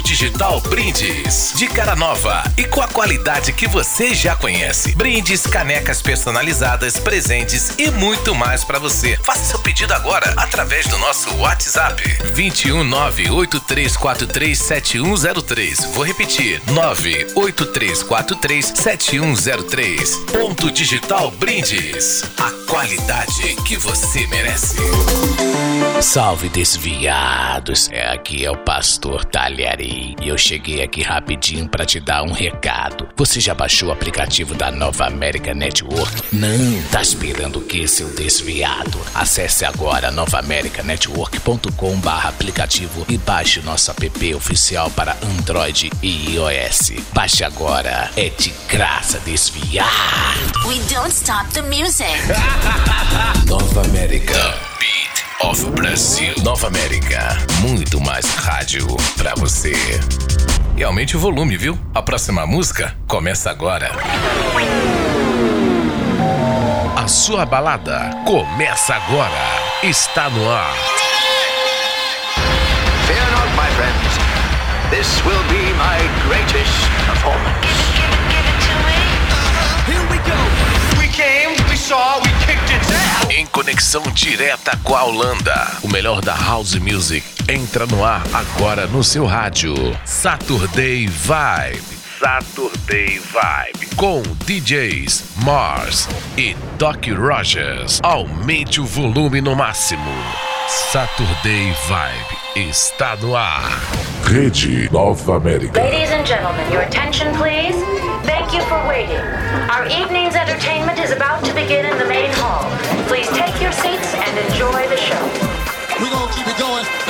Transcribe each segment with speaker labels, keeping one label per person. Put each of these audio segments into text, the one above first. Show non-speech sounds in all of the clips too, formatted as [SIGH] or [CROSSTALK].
Speaker 1: Digital Brindes. De cara nova e com a qualidade que você já conhece. Brindes, canecas personalizadas, presentes e muito mais para você. Faça seu pedido agora através do nosso WhatsApp 21983437103. Vou repetir: 983437103. Ponto Digital Brindes. A qualidade que você merece.
Speaker 2: Salve desviados, é aqui é o pastor Talharim e eu cheguei aqui rapidinho para te dar um recado. Você já baixou o aplicativo da Nova América Network? Não, tá esperando o que, seu desviado? Acesse agora novaamericanetwork.com/aplicativo e baixe o nosso app oficial para Android e iOS. Baixe agora, é de graça desviado.
Speaker 3: We don't stop the music. [LAUGHS]
Speaker 1: Nova América. Of Brasil. Nova América. Muito mais rádio pra você. E aumente o volume, viu? A próxima música começa agora. A sua balada começa agora. Está no ar.
Speaker 4: Fear not, my friends. This will be my greatest performance.
Speaker 5: Here we go. We came, we saw, we.
Speaker 1: Em conexão direta com a Holanda. O melhor da House Music entra no ar agora no seu rádio. Saturday Vibe. Saturday Vibe. Com DJs Mars e Doc Rogers. Aumente o volume no máximo. Saturday Vibe está no ar.
Speaker 6: Rede Nova América.
Speaker 7: Ladies and gentlemen, your attention, please. Thank you for waiting. Our evening's entertainment is about to begin in the main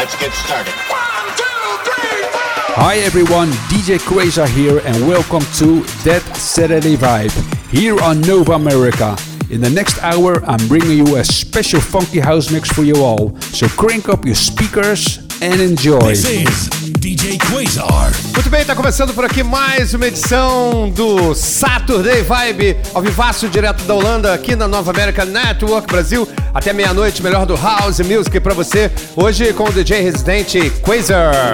Speaker 4: Let's get started.
Speaker 5: One, two, three, four.
Speaker 8: Hi everyone, DJ Quasar here and welcome to That Saturday Vibe here on Nova America. In the next hour, I'm bringing you a special funky house mix for you all. So crank up your speakers and enjoy.
Speaker 9: This is DJ Quasar.
Speaker 10: Muito bem, tá começando por aqui mais uma edição do Saturday Vibe, ao vivaço direto da Holanda, aqui na Nova América Network Brasil, até meia-noite, melhor do House Music pra você, hoje com o DJ residente Quasar.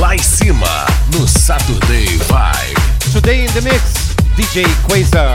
Speaker 1: Lá em cima, no Saturday Vibe.
Speaker 11: Today in the Mix, DJ Quasar.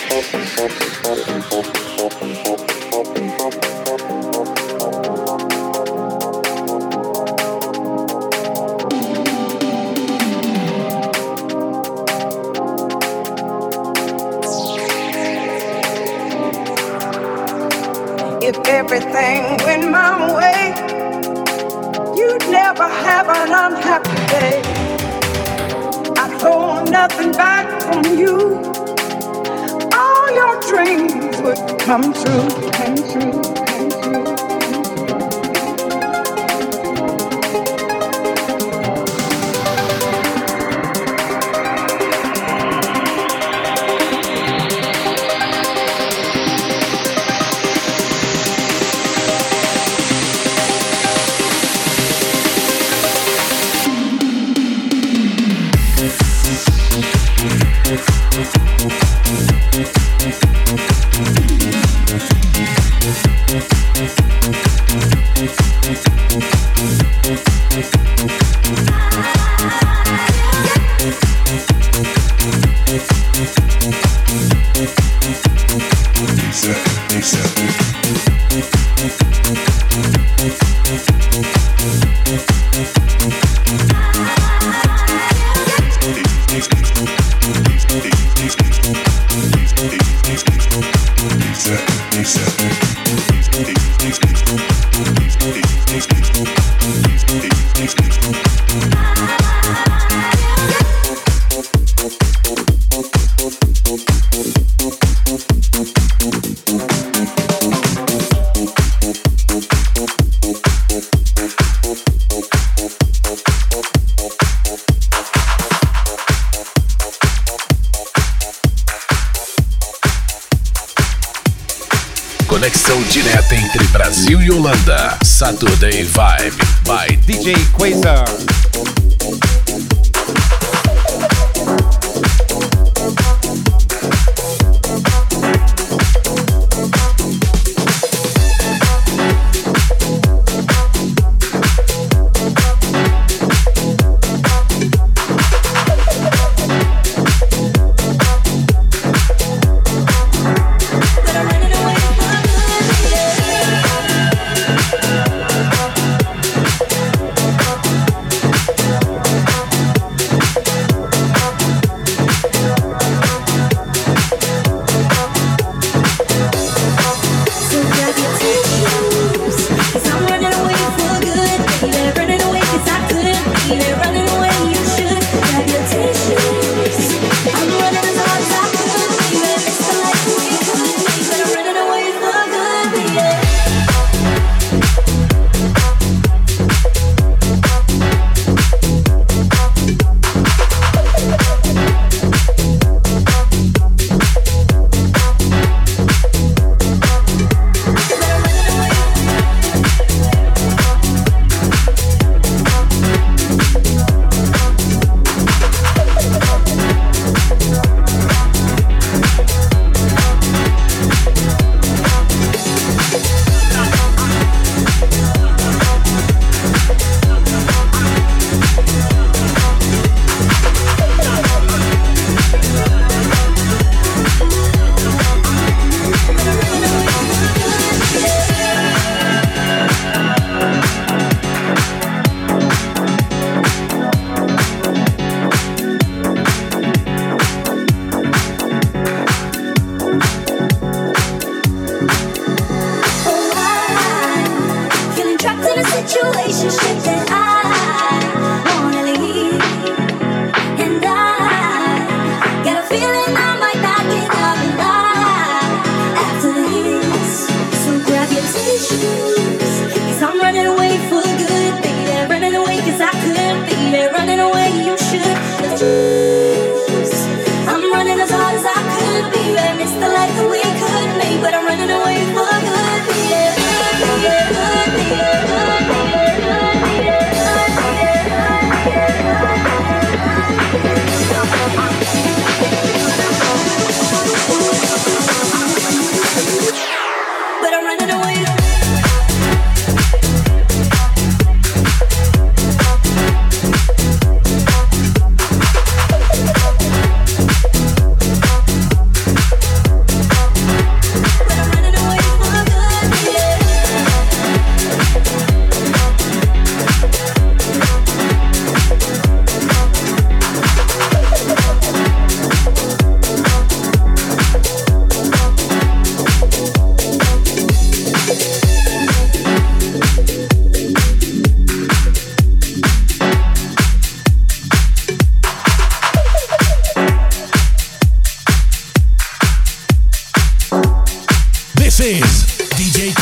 Speaker 12: Brasil e Holanda. Saturday Vibe by
Speaker 13: DJ Quasar.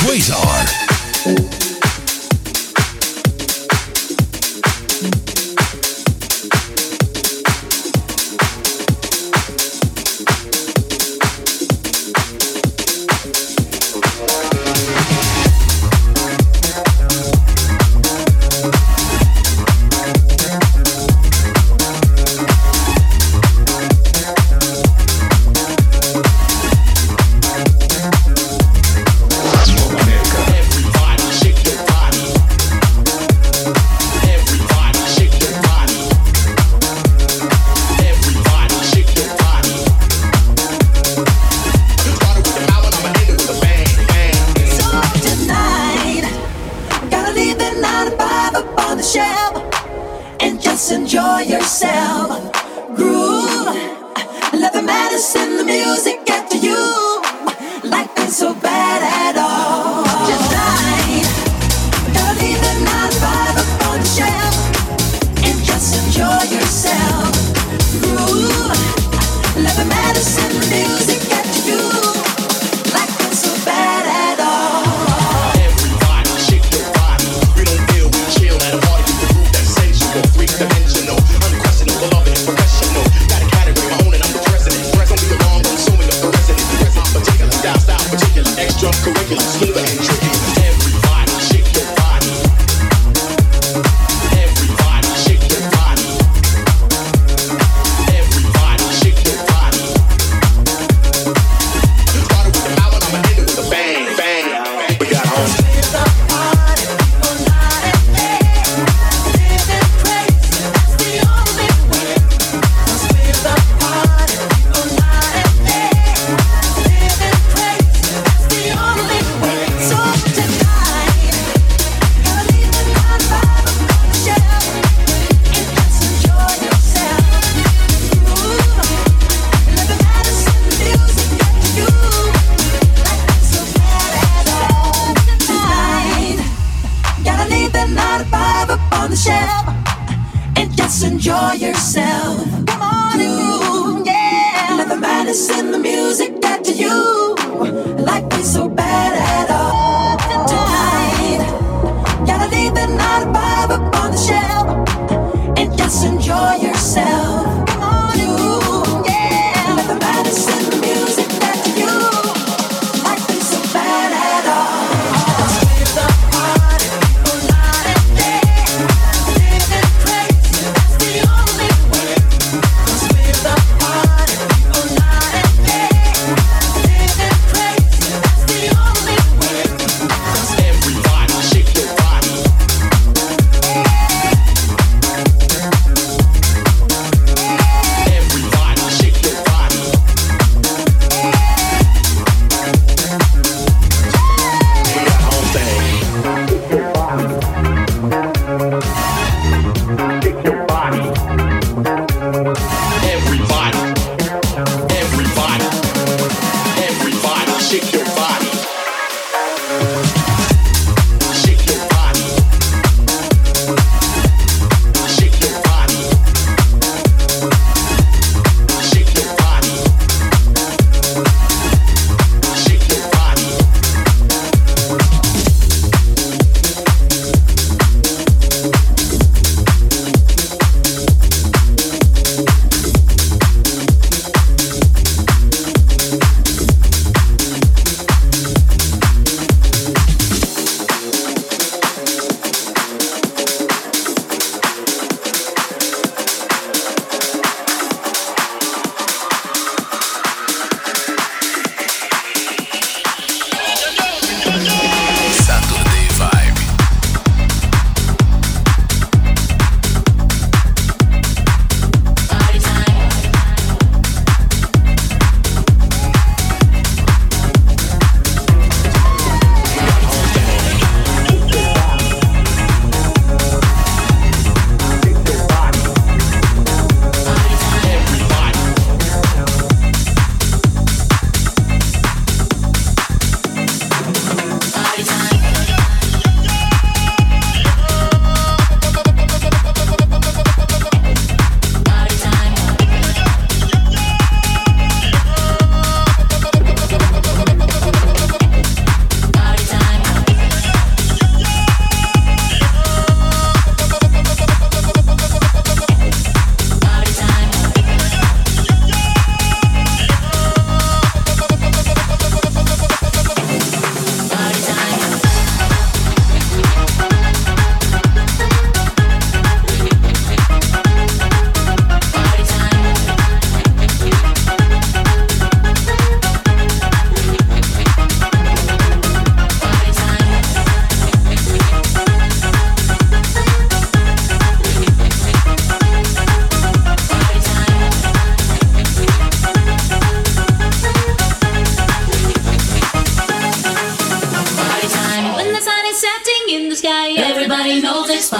Speaker 14: Quasar.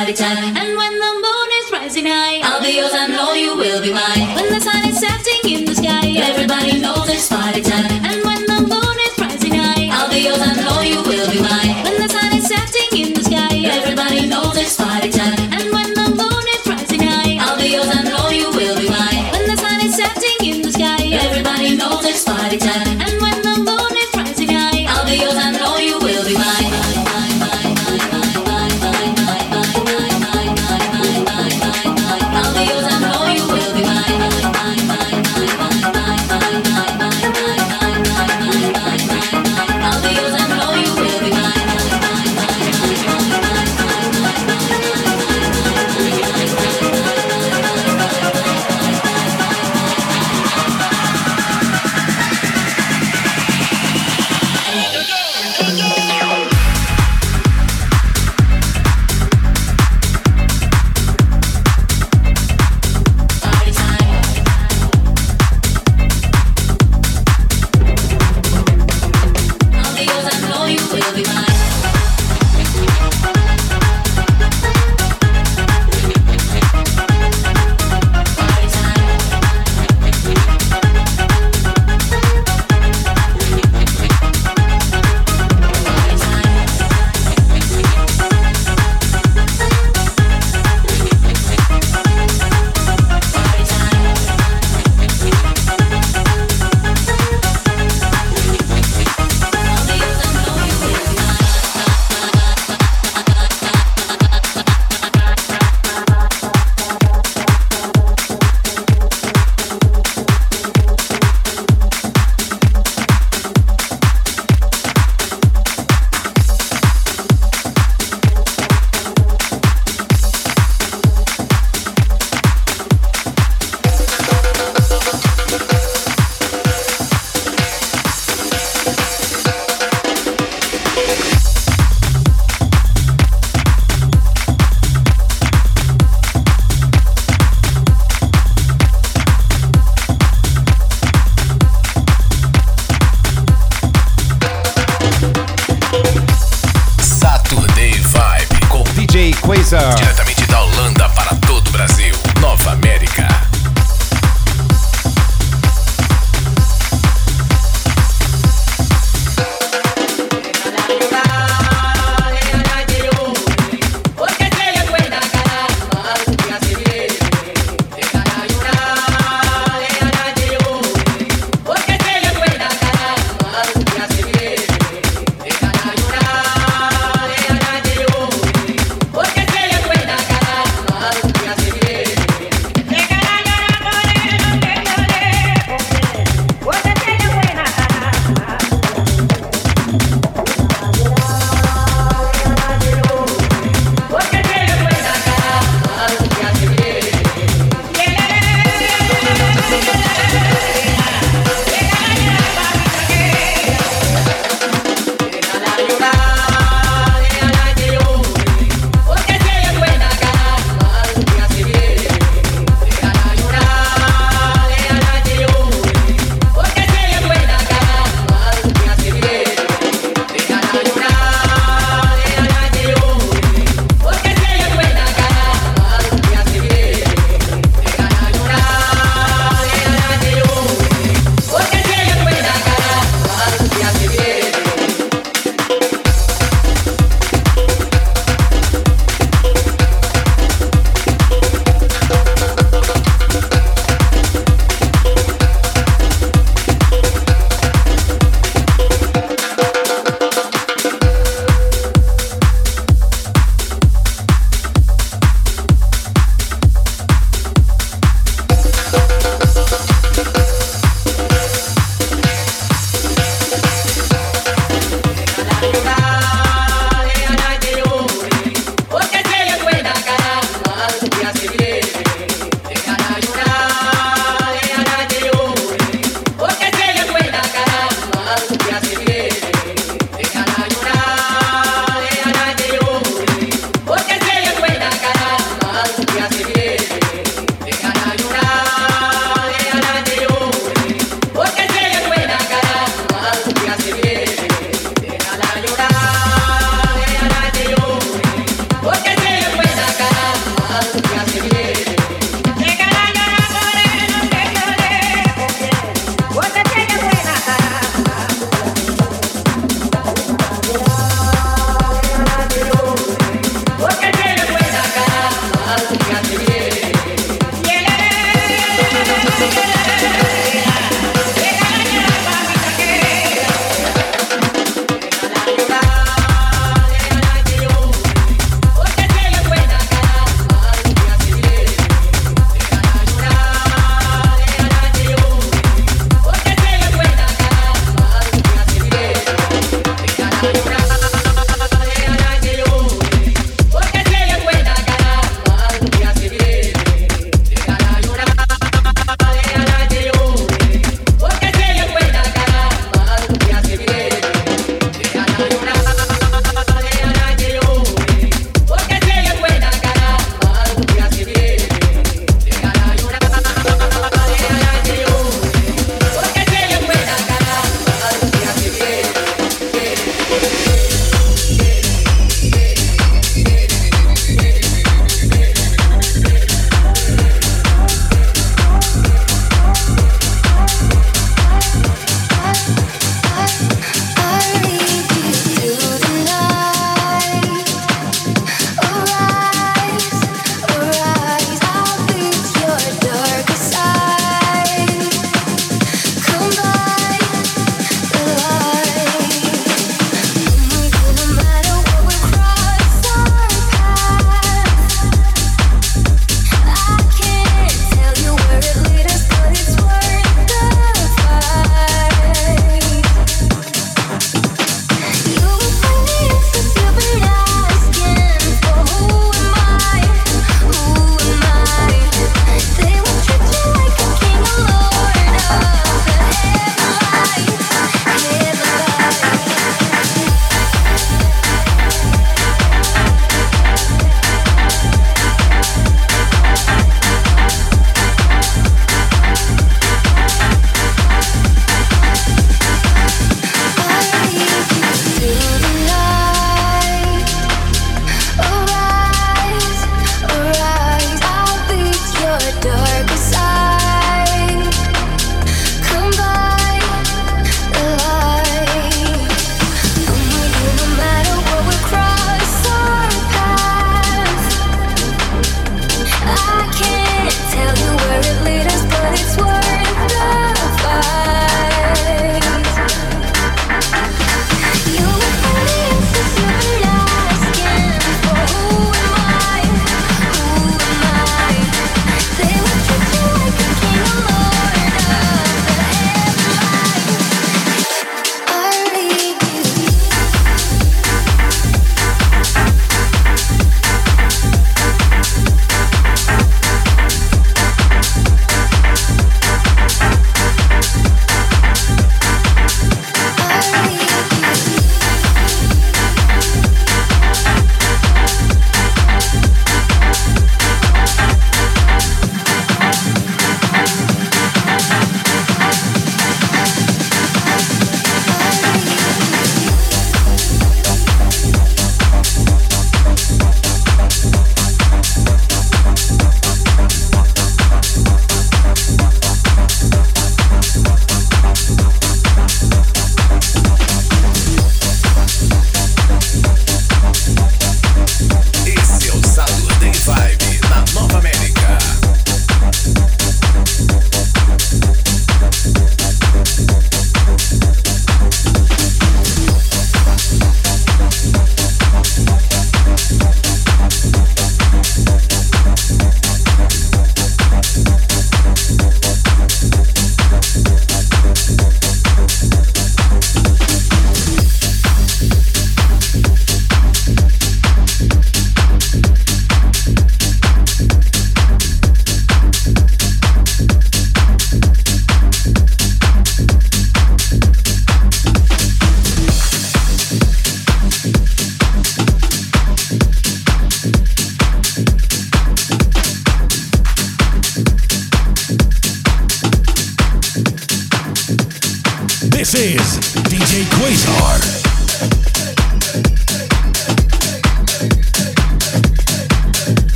Speaker 14: Party
Speaker 13: time. And when the moon is rising high, I'll be yours, I know you will be mine. When the sun is setting in the sky, everybody knows it's party time. And when the moon is rising high, I'll be yours, I know you will be mine. When the sun is setting in the sky, everybody knows it's party time. And when the moon is rising high, I'll be yours, I know you will be mine. When the sun is setting in the sky, everybody knows it's party time. And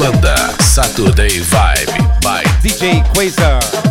Speaker 1: Holanda. Saturday Vibe by
Speaker 15: DJ Quasar.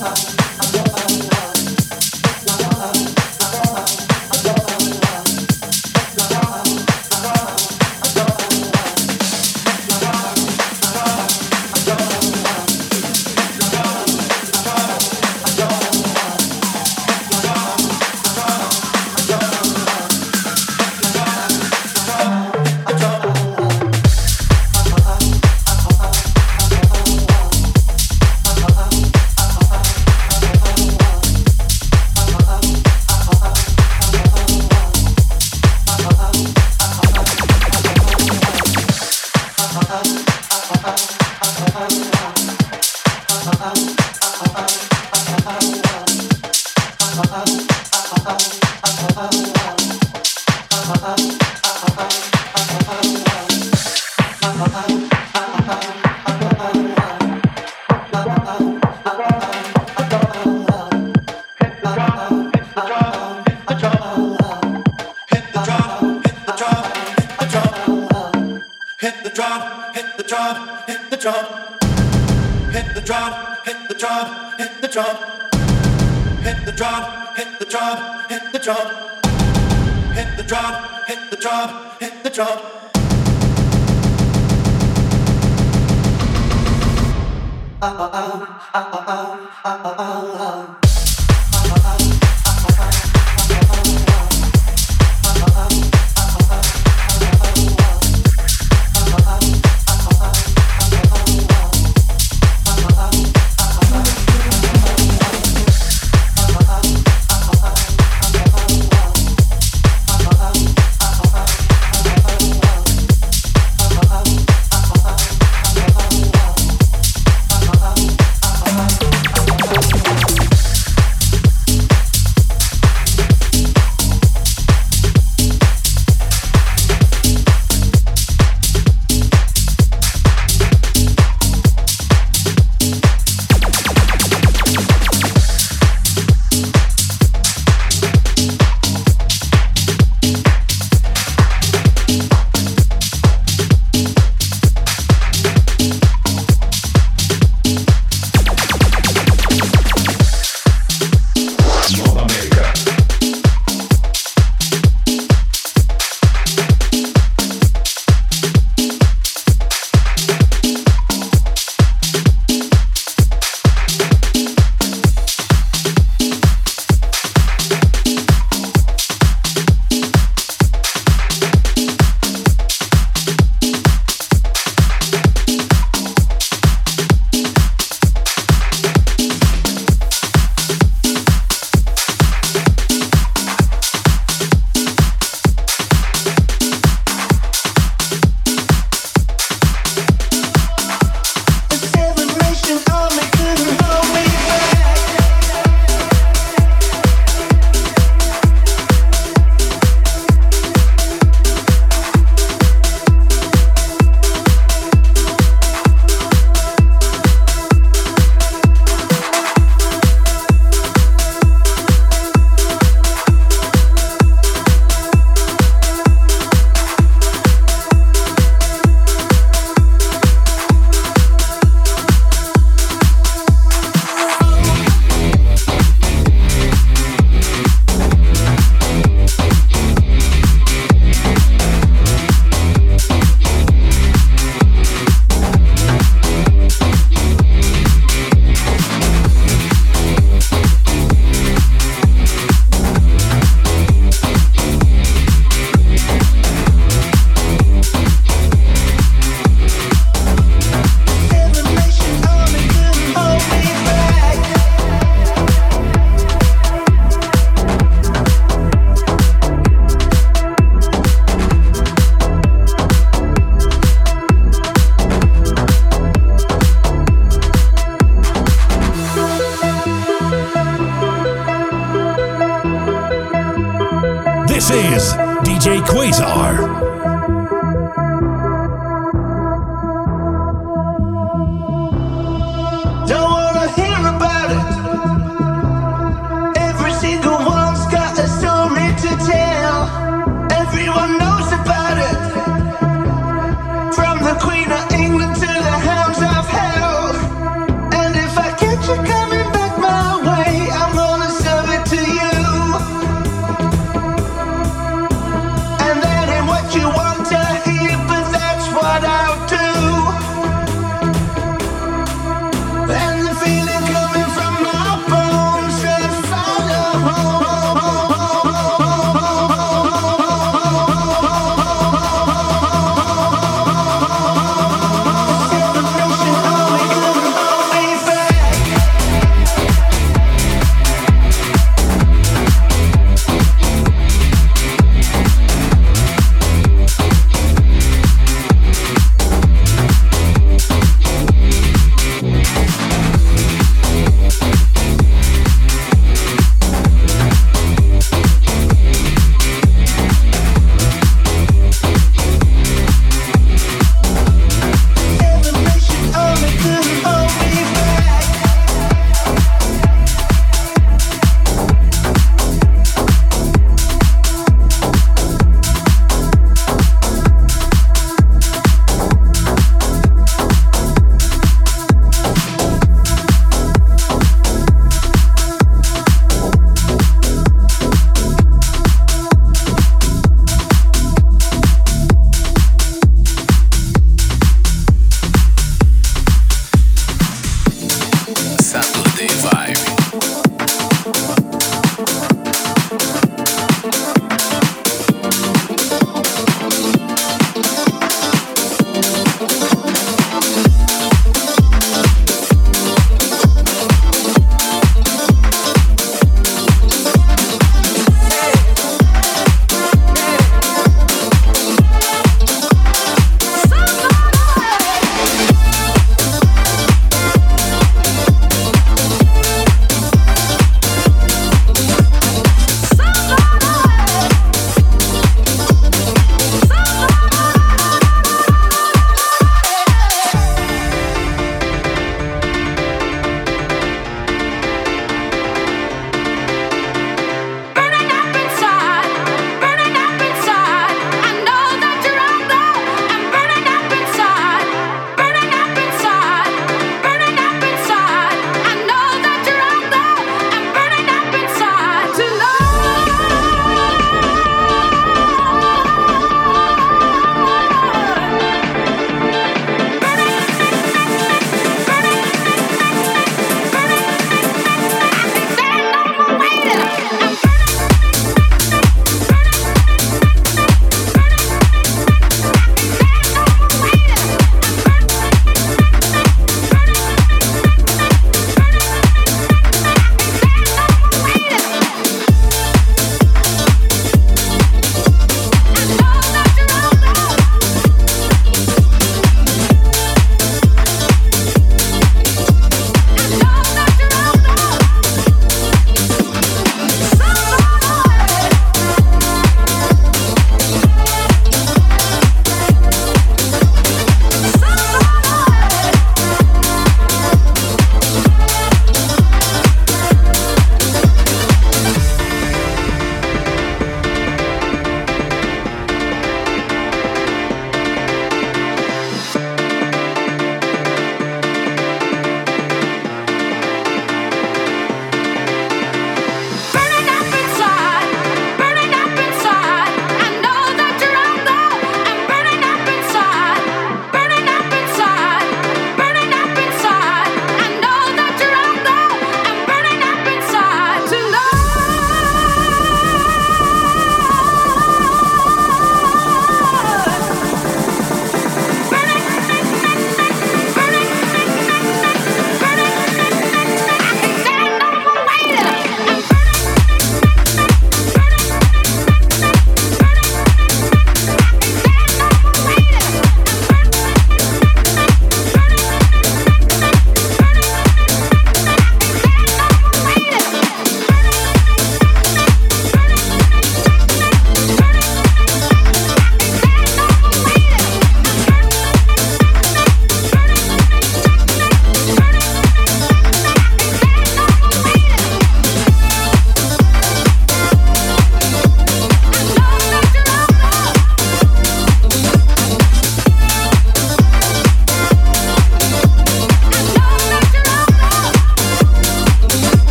Speaker 10: Bye.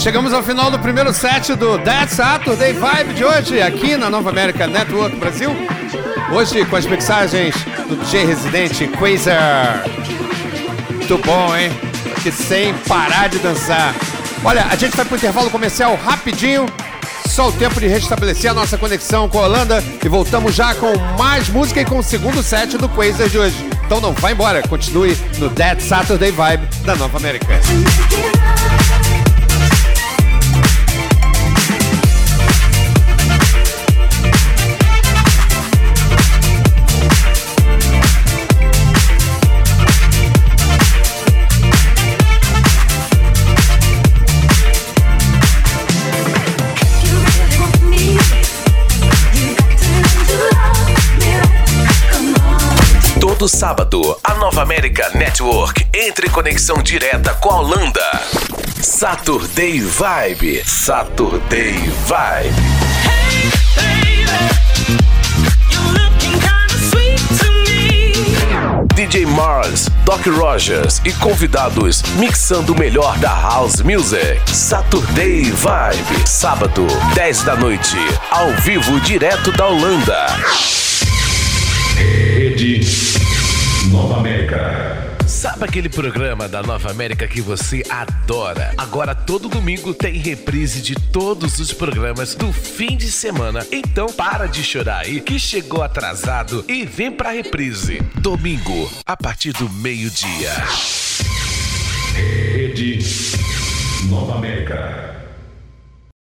Speaker 15: Chegamos ao final do primeiro set do That Saturday Vibe de hoje, aqui na Nova América Network Brasil. Hoje com as mixagens do DJ Residente Quasar. Muito bom, hein? Que sem parar de dançar. Olha, a gente vai pro intervalo comercial rapidinho. Só o tempo de restabelecer a nossa conexão com a Holanda e voltamos já com mais música e com o segundo set do Quasar de hoje. Então não vai embora, continue no Dead Saturday Vibe da Nova América.
Speaker 1: Todo sábado, a Nova América Network entra em conexão direta com a Holanda. Saturday Vibe. Saturday Vibe. DJ Mars, Doc Rogers e convidados mixando o melhor da House Music. Saturday Vibe. Sábado, 10 da noite, ao vivo direto da Holanda.
Speaker 16: Rede.
Speaker 1: Sabe aquele programa da Nova América que você adora? Agora todo domingo tem reprise de todos os programas do fim de semana. Então para de chorar aí que chegou atrasado e vem pra reprise. Domingo, a partir do meio-dia.
Speaker 16: Rede Nova América.